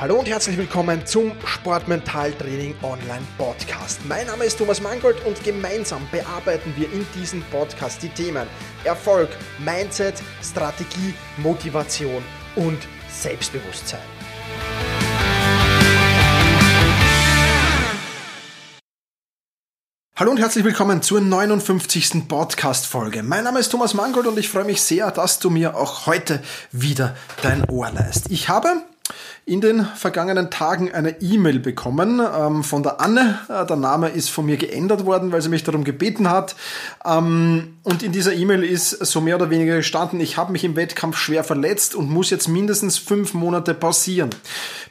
Hallo und herzlich willkommen zum Sportmentaltraining Online Podcast. Mein Name ist Thomas Mangold und gemeinsam bearbeiten wir in diesem Podcast die Themen Erfolg, Mindset, Strategie, Motivation und Selbstbewusstsein. Hallo und herzlich willkommen zur 59. Podcast-Folge. Mein Name ist Thomas Mangold und ich freue mich sehr, dass du mir auch heute wieder dein Ohr leist. Ich habe in den vergangenen Tagen eine E-Mail bekommen ähm, von der Anne. Äh, der Name ist von mir geändert worden, weil sie mich darum gebeten hat. Ähm, und in dieser E-Mail ist so mehr oder weniger gestanden, ich habe mich im Wettkampf schwer verletzt und muss jetzt mindestens fünf Monate pausieren.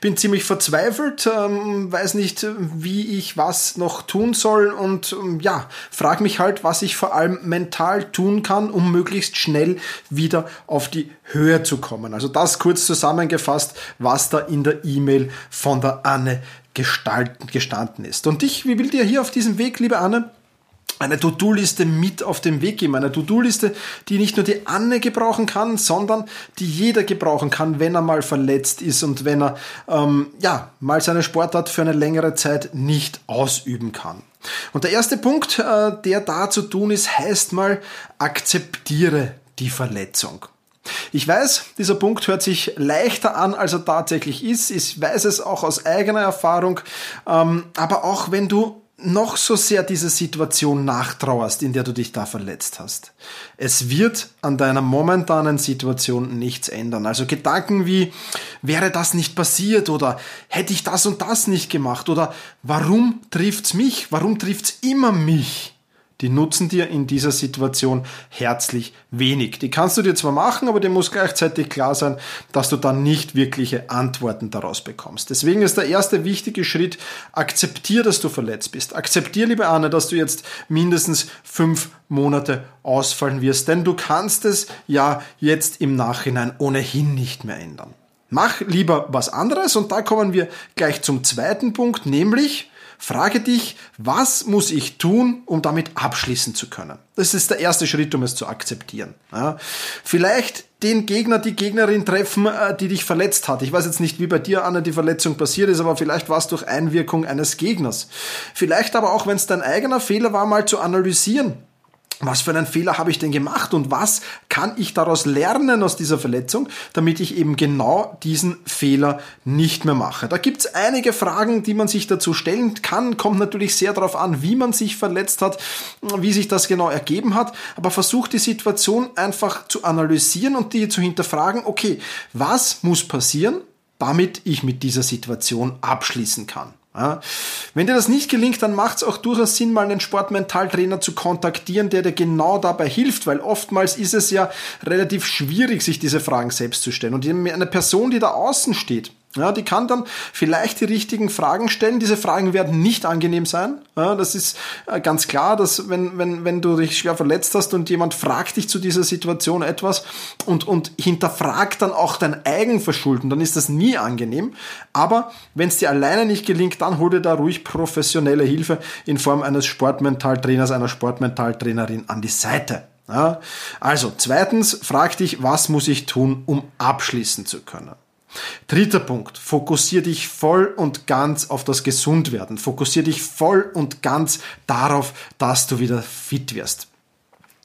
Bin ziemlich verzweifelt, ähm, weiß nicht, wie ich was noch tun soll und ähm, ja, frage mich halt, was ich vor allem mental tun kann, um möglichst schnell wieder auf die Höhe zu kommen. Also das kurz zusammengefasst, was da in der E-Mail von der Anne gestanden ist. Und ich, wie will dir hier auf diesem Weg, liebe Anne, eine To-Do-Liste mit auf den Weg geben. Eine To-Do-Liste, die nicht nur die Anne gebrauchen kann, sondern die jeder gebrauchen kann, wenn er mal verletzt ist und wenn er ähm, ja mal seine Sportart für eine längere Zeit nicht ausüben kann. Und der erste Punkt, äh, der da zu tun ist, heißt mal, akzeptiere die Verletzung. Ich weiß, dieser Punkt hört sich leichter an, als er tatsächlich ist. Ich weiß es auch aus eigener Erfahrung. Ähm, aber auch wenn du noch so sehr dieser Situation nachtrauerst, in der du dich da verletzt hast. Es wird an deiner momentanen Situation nichts ändern. Also Gedanken wie, wäre das nicht passiert oder hätte ich das und das nicht gemacht oder warum trifft's mich? Warum trifft's immer mich? Die nutzen dir in dieser Situation herzlich wenig. Die kannst du dir zwar machen, aber dir muss gleichzeitig klar sein, dass du dann nicht wirkliche Antworten daraus bekommst. Deswegen ist der erste wichtige Schritt, akzeptier, dass du verletzt bist. Akzeptier, liebe Anne, dass du jetzt mindestens fünf Monate ausfallen wirst, denn du kannst es ja jetzt im Nachhinein ohnehin nicht mehr ändern. Mach lieber was anderes und da kommen wir gleich zum zweiten Punkt, nämlich Frage dich, was muss ich tun, um damit abschließen zu können? Das ist der erste Schritt, um es zu akzeptieren. Ja. Vielleicht den Gegner, die Gegnerin treffen, äh, die dich verletzt hat. Ich weiß jetzt nicht, wie bei dir, Anna, die Verletzung passiert ist, aber vielleicht war es durch Einwirkung eines Gegners. Vielleicht aber auch, wenn es dein eigener Fehler war, mal zu analysieren was für einen Fehler habe ich denn gemacht und was kann ich daraus lernen aus dieser Verletzung, damit ich eben genau diesen Fehler nicht mehr mache. Da gibt es einige Fragen, die man sich dazu stellen kann. Kommt natürlich sehr darauf an, wie man sich verletzt hat, wie sich das genau ergeben hat. Aber versucht die Situation einfach zu analysieren und die zu hinterfragen, okay, was muss passieren, damit ich mit dieser Situation abschließen kann. Ja. Wenn dir das nicht gelingt, dann macht es auch durchaus Sinn, mal einen Sportmentaltrainer zu kontaktieren, der dir genau dabei hilft, weil oftmals ist es ja relativ schwierig, sich diese Fragen selbst zu stellen. Und eine Person, die da außen steht, ja, die kann dann vielleicht die richtigen Fragen stellen. Diese Fragen werden nicht angenehm sein. Ja, das ist äh, ganz klar, dass wenn, wenn, wenn du dich schwer verletzt hast und jemand fragt dich zu dieser Situation etwas und, und hinterfragt dann auch dein Eigenverschulden, dann ist das nie angenehm. Aber wenn es dir alleine nicht gelingt, dann hol dir da ruhig professionelle Hilfe in Form eines Sportmentaltrainers, einer Sportmentaltrainerin an die Seite. Ja, also, zweitens, frag dich, was muss ich tun, um abschließen zu können? Dritter Punkt, fokussier dich voll und ganz auf das Gesundwerden. Fokussier dich voll und ganz darauf, dass du wieder fit wirst.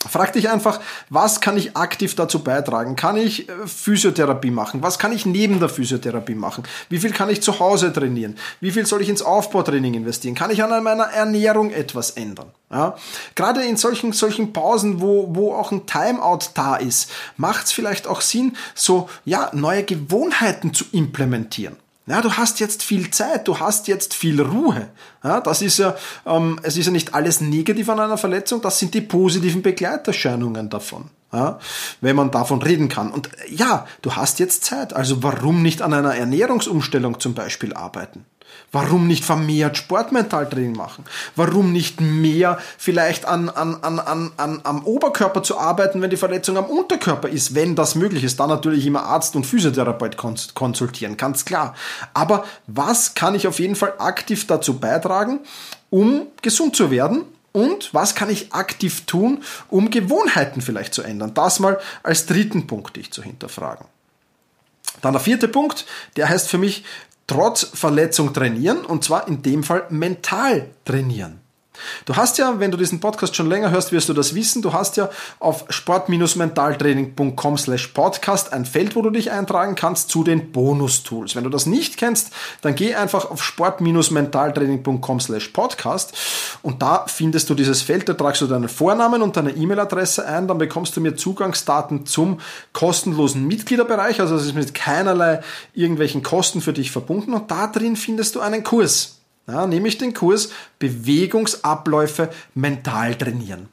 Frag dich einfach, was kann ich aktiv dazu beitragen? Kann ich äh, Physiotherapie machen? Was kann ich neben der Physiotherapie machen? Wie viel kann ich zu Hause trainieren? Wie viel soll ich ins Aufbautraining investieren? Kann ich an meiner Ernährung etwas ändern? Ja? Gerade in solchen, solchen Pausen, wo, wo auch ein Timeout da ist, macht es vielleicht auch Sinn, so ja, neue Gewohnheiten zu implementieren. Ja, du hast jetzt viel Zeit, du hast jetzt viel Ruhe. Ja, das ist ja, ähm, es ist ja nicht alles negativ an einer Verletzung, das sind die positiven Begleiterscheinungen davon. Ja, wenn man davon reden kann. Und ja, du hast jetzt Zeit, also warum nicht an einer Ernährungsumstellung zum Beispiel arbeiten? Warum nicht vermehrt Sportmentaltraining machen? Warum nicht mehr vielleicht an, an, an, an, an, am Oberkörper zu arbeiten, wenn die Verletzung am Unterkörper ist, wenn das möglich ist? Dann natürlich immer Arzt und Physiotherapeut konsultieren, ganz klar. Aber was kann ich auf jeden Fall aktiv dazu beitragen, um gesund zu werden? Und was kann ich aktiv tun, um Gewohnheiten vielleicht zu ändern? Das mal als dritten Punkt dich zu hinterfragen. Dann der vierte Punkt, der heißt für mich, trotz Verletzung trainieren und zwar in dem Fall mental trainieren. Du hast ja, wenn du diesen Podcast schon länger hörst, wirst du das wissen, du hast ja auf sport-mentaltraining.com slash podcast ein Feld, wo du dich eintragen kannst zu den Bonus-Tools. Wenn du das nicht kennst, dann geh einfach auf sport-mentaltraining.com slash podcast und da findest du dieses Feld, da tragst du deinen Vornamen und deine E-Mail-Adresse ein, dann bekommst du mir Zugangsdaten zum kostenlosen Mitgliederbereich, also es ist mit keinerlei irgendwelchen Kosten für dich verbunden und da drin findest du einen Kurs. Ja, nämlich den Kurs Bewegungsabläufe mental trainieren.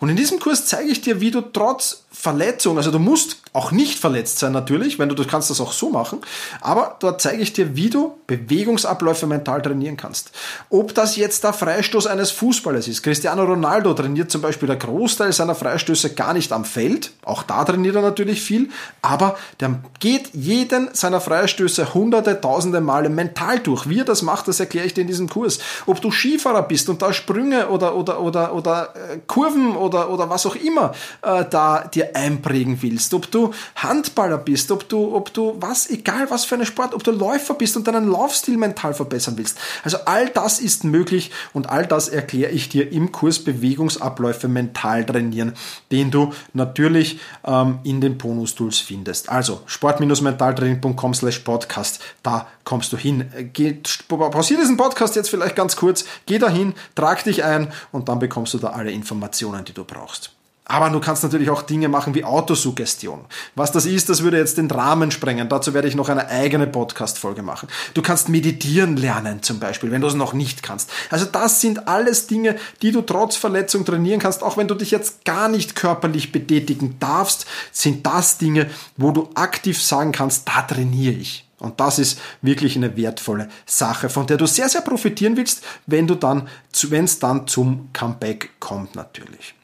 Und in diesem Kurs zeige ich dir, wie du trotz Verletzung, also du musst auch nicht verletzt sein natürlich, wenn du, du kannst das auch so machen, aber dort zeige ich dir, wie du Bewegungsabläufe mental trainieren kannst. Ob das jetzt der Freistoß eines Fußballers ist. Cristiano Ronaldo trainiert zum Beispiel der Großteil seiner Freistöße gar nicht am Feld, auch da trainiert er natürlich viel, aber der geht jeden seiner Freistöße hunderte, tausende Male mental durch. Wie er das macht, das erkläre ich dir in diesem Kurs. Ob du Skifahrer bist und da Sprünge oder, oder, oder, oder äh, Kurven oder, oder was auch immer äh, da dir einprägen willst, ob du Handballer bist, ob du, ob du was, egal was für eine Sport, ob du Läufer bist und deinen Laufstil mental verbessern willst. Also all das ist möglich und all das erkläre ich dir im Kurs Bewegungsabläufe mental trainieren, den du natürlich ähm, in den Bonus-Tools findest. Also sport-mentaltraining.com slash podcast, da kommst du hin. Geh, pausier diesen Podcast jetzt vielleicht ganz kurz, geh dahin, trag dich ein und dann bekommst du da alle Informationen, die du brauchst. Aber du kannst natürlich auch Dinge machen wie Autosuggestion. Was das ist, das würde jetzt den Rahmen sprengen. Dazu werde ich noch eine eigene Podcast-Folge machen. Du kannst meditieren lernen zum Beispiel, wenn du es noch nicht kannst. Also das sind alles Dinge, die du trotz Verletzung trainieren kannst. Auch wenn du dich jetzt gar nicht körperlich betätigen darfst, sind das Dinge, wo du aktiv sagen kannst, da trainiere ich. Und das ist wirklich eine wertvolle Sache, von der du sehr, sehr profitieren willst, wenn du dann, wenn es dann zum Comeback kommt natürlich.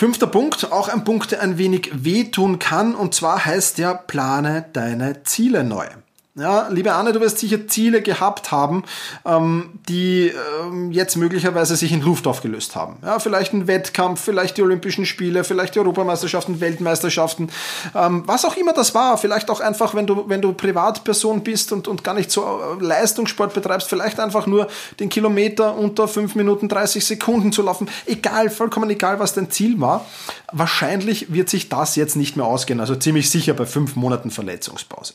Fünfter Punkt, auch ein Punkt, der ein wenig wehtun kann, und zwar heißt der, plane deine Ziele neu. Ja, liebe Anne, du wirst sicher Ziele gehabt haben, ähm, die ähm, jetzt möglicherweise sich in Luft aufgelöst haben. Ja, vielleicht ein Wettkampf, vielleicht die Olympischen Spiele, vielleicht die Europameisterschaften, Weltmeisterschaften, ähm, was auch immer das war. Vielleicht auch einfach, wenn du, wenn du Privatperson bist und, und gar nicht so äh, Leistungssport betreibst, vielleicht einfach nur den Kilometer unter 5 Minuten 30 Sekunden zu laufen. Egal, vollkommen egal, was dein Ziel war. Wahrscheinlich wird sich das jetzt nicht mehr ausgehen. Also ziemlich sicher bei fünf Monaten Verletzungspause.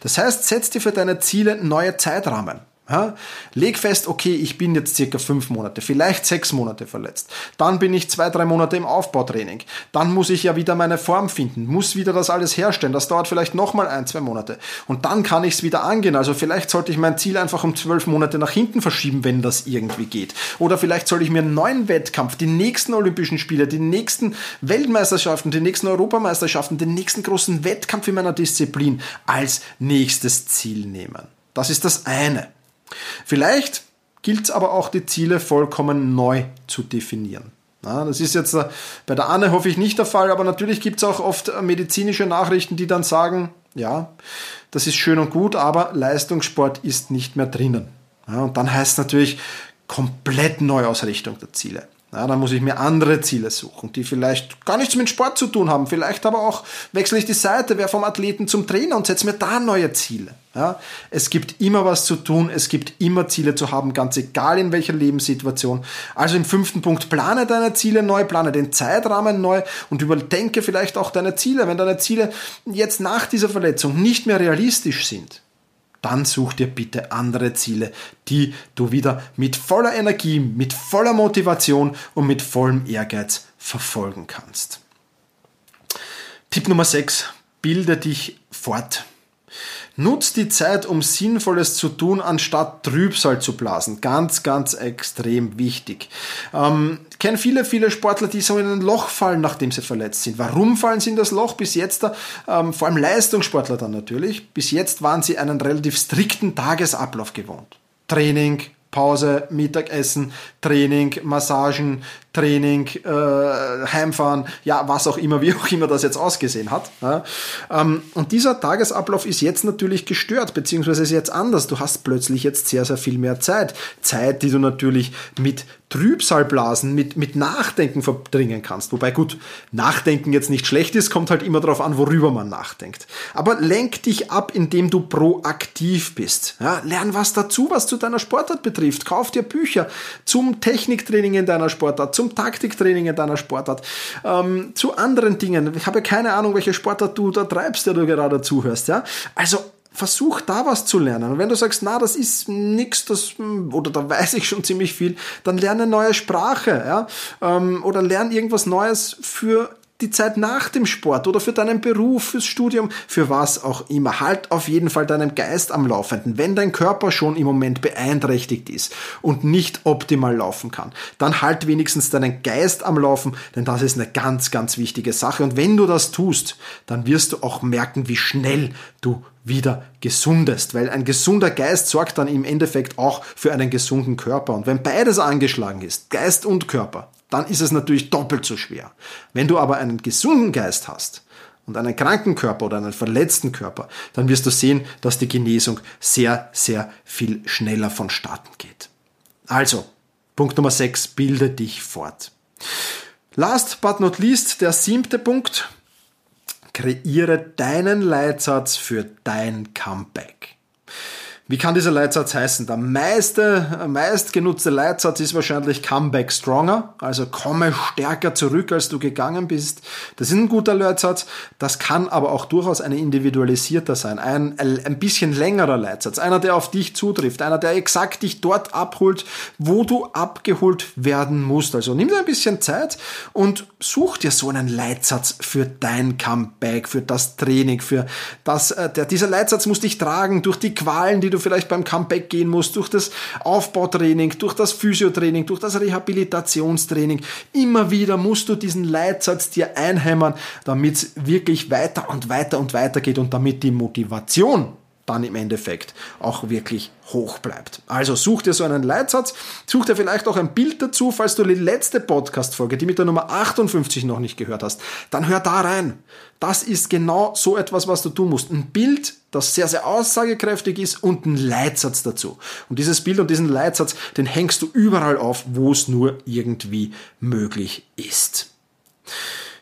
Das heißt, setz dir für deine Ziele neue Zeitrahmen. Ja, leg fest, okay, ich bin jetzt circa fünf Monate, vielleicht sechs Monate verletzt. Dann bin ich zwei, drei Monate im Aufbautraining. Dann muss ich ja wieder meine Form finden, muss wieder das alles herstellen. Das dauert vielleicht nochmal ein, zwei Monate. Und dann kann ich es wieder angehen. Also vielleicht sollte ich mein Ziel einfach um zwölf Monate nach hinten verschieben, wenn das irgendwie geht. Oder vielleicht soll ich mir einen neuen Wettkampf, die nächsten Olympischen Spiele, die nächsten Weltmeisterschaften, die nächsten Europameisterschaften, den nächsten großen Wettkampf in meiner Disziplin als nächstes Ziel nehmen. Das ist das eine. Vielleicht gilt es aber auch, die Ziele vollkommen neu zu definieren. Ja, das ist jetzt äh, bei der Anne hoffe ich nicht der Fall, aber natürlich gibt es auch oft äh, medizinische Nachrichten, die dann sagen, ja, das ist schön und gut, aber Leistungssport ist nicht mehr drinnen. Ja, und dann heißt es natürlich komplett Neuausrichtung der Ziele. Ja, dann muss ich mir andere Ziele suchen, die vielleicht gar nichts mit Sport zu tun haben. Vielleicht aber auch wechsle ich die Seite, wer vom Athleten zum Trainer und setze mir da neue Ziele. Ja, es gibt immer was zu tun, es gibt immer Ziele zu haben, ganz egal in welcher Lebenssituation. Also im fünften Punkt, plane deine Ziele neu, plane den Zeitrahmen neu und überdenke vielleicht auch deine Ziele. Wenn deine Ziele jetzt nach dieser Verletzung nicht mehr realistisch sind, dann such dir bitte andere Ziele, die du wieder mit voller Energie, mit voller Motivation und mit vollem Ehrgeiz verfolgen kannst. Tipp Nummer 6. Bilde dich fort. Nutz die Zeit, um Sinnvolles zu tun, anstatt Trübsal zu blasen. Ganz, ganz extrem wichtig. Ähm, ich kenne viele, viele Sportler, die so in ein Loch fallen, nachdem sie verletzt sind. Warum fallen sie in das Loch? Bis jetzt, ähm, vor allem Leistungssportler dann natürlich, bis jetzt waren sie einen relativ strikten Tagesablauf gewohnt. Training, Pause, Mittagessen, Training, Massagen, Training, äh, Heimfahren, ja, was auch immer, wie auch immer das jetzt ausgesehen hat. Ja. Ähm, und dieser Tagesablauf ist jetzt natürlich gestört, beziehungsweise ist jetzt anders. Du hast plötzlich jetzt sehr, sehr viel mehr Zeit. Zeit, die du natürlich mit Trübsalblasen mit, mit Nachdenken verbringen kannst. Wobei gut, Nachdenken jetzt nicht schlecht ist, kommt halt immer darauf an, worüber man nachdenkt. Aber lenk dich ab, indem du proaktiv bist. Ja, lern was dazu, was zu deiner Sportart betrifft. Kauf dir Bücher zum Techniktraining in deiner Sportart, zum Taktiktraining in deiner Sportart, ähm, zu anderen Dingen. Ich habe keine Ahnung, welche Sportart du da treibst, der du gerade zuhörst. Ja? Also versuch da was zu lernen. Und wenn du sagst, na, das ist nix, das, oder da weiß ich schon ziemlich viel, dann lerne eine neue Sprache, ja, ähm, oder lerne irgendwas Neues für die Zeit nach dem Sport oder für deinen Beruf, fürs Studium, für was auch immer. Halt auf jeden Fall deinen Geist am Laufenden. Wenn dein Körper schon im Moment beeinträchtigt ist und nicht optimal laufen kann, dann halt wenigstens deinen Geist am Laufen, denn das ist eine ganz, ganz wichtige Sache. Und wenn du das tust, dann wirst du auch merken, wie schnell du wieder gesundest, weil ein gesunder Geist sorgt dann im Endeffekt auch für einen gesunden Körper. Und wenn beides angeschlagen ist, Geist und Körper, dann ist es natürlich doppelt so schwer. Wenn du aber einen gesunden Geist hast und einen kranken Körper oder einen verletzten Körper, dann wirst du sehen, dass die Genesung sehr, sehr viel schneller vonstatten geht. Also, Punkt Nummer 6, bilde dich fort. Last but not least, der siebte Punkt, kreiere deinen Leitsatz für dein Comeback. Wie kann dieser Leitsatz heißen? Der meiste, meist genutzte Leitsatz ist wahrscheinlich Comeback Stronger, also komme stärker zurück, als du gegangen bist. Das ist ein guter Leitsatz. Das kann aber auch durchaus ein individualisierter sein, ein, ein bisschen längerer Leitsatz, einer, der auf dich zutrifft, einer, der exakt dich dort abholt, wo du abgeholt werden musst. Also nimm dir ein bisschen Zeit und such dir so einen Leitsatz für dein Comeback, für das Training, für das, äh, der, dieser Leitsatz muss dich tragen durch die Qualen, die du du vielleicht beim Comeback gehen musst, durch das Aufbautraining, durch das Physiotraining, durch das Rehabilitationstraining. Immer wieder musst du diesen Leitsatz dir einhämmern, damit es wirklich weiter und weiter und weiter geht und damit die Motivation dann im Endeffekt auch wirklich hoch bleibt. Also such dir so einen Leitsatz, such dir vielleicht auch ein Bild dazu, falls du die letzte Podcast-Folge, die mit der Nummer 58 noch nicht gehört hast, dann hör da rein. Das ist genau so etwas, was du tun musst. Ein Bild, das sehr, sehr aussagekräftig ist und ein Leitsatz dazu. Und dieses Bild und diesen Leitsatz, den hängst du überall auf, wo es nur irgendwie möglich ist.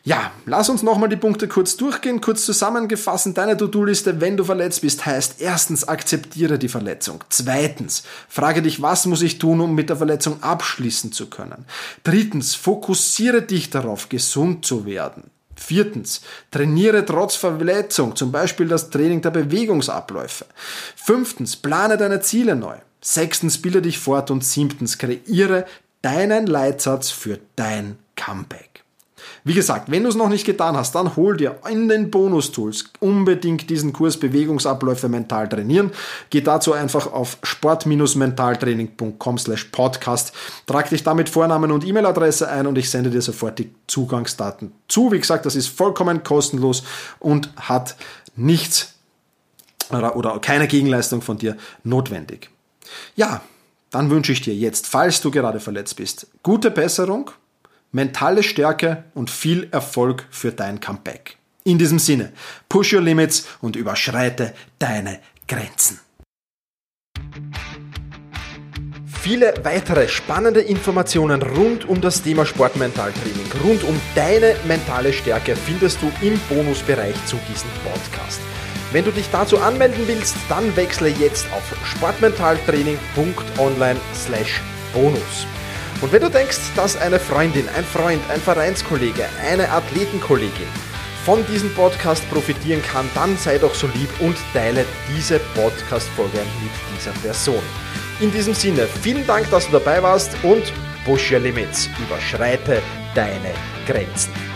Ja, lass uns nochmal die Punkte kurz durchgehen, kurz zusammengefasst. Deine To-Do-Liste, wenn du verletzt bist, heißt erstens, akzeptiere die Verletzung. Zweitens, frage dich, was muss ich tun, um mit der Verletzung abschließen zu können. Drittens, fokussiere dich darauf, gesund zu werden. Viertens, trainiere trotz Verletzung, zum Beispiel das Training der Bewegungsabläufe. Fünftens, plane deine Ziele neu. Sechstens, bilde dich fort und siebtens, kreiere deinen Leitsatz für dein Comeback. Wie gesagt, wenn du es noch nicht getan hast, dann hol dir in den Bonus-Tools unbedingt diesen Kurs Bewegungsabläufe mental trainieren. Geh dazu einfach auf sport-mentaltraining.com slash podcast. Trag dich damit Vornamen und E-Mail-Adresse ein und ich sende dir sofort die Zugangsdaten zu. Wie gesagt, das ist vollkommen kostenlos und hat nichts oder, oder keine Gegenleistung von dir notwendig. Ja, dann wünsche ich dir jetzt, falls du gerade verletzt bist, gute Besserung mentale Stärke und viel Erfolg für dein Comeback. In diesem Sinne, push your limits und überschreite deine Grenzen. Viele weitere spannende Informationen rund um das Thema Sportmentaltraining, rund um deine mentale Stärke findest du im Bonusbereich zu diesem Podcast. Wenn du dich dazu anmelden willst, dann wechsle jetzt auf sportmentaltraining.online/bonus. Und wenn du denkst, dass eine Freundin, ein Freund, ein Vereinskollege, eine Athletenkollegin von diesem Podcast profitieren kann, dann sei doch so lieb und teile diese Podcast-Folge mit dieser Person. In diesem Sinne, vielen Dank, dass du dabei warst und push your limits, überschreite deine Grenzen.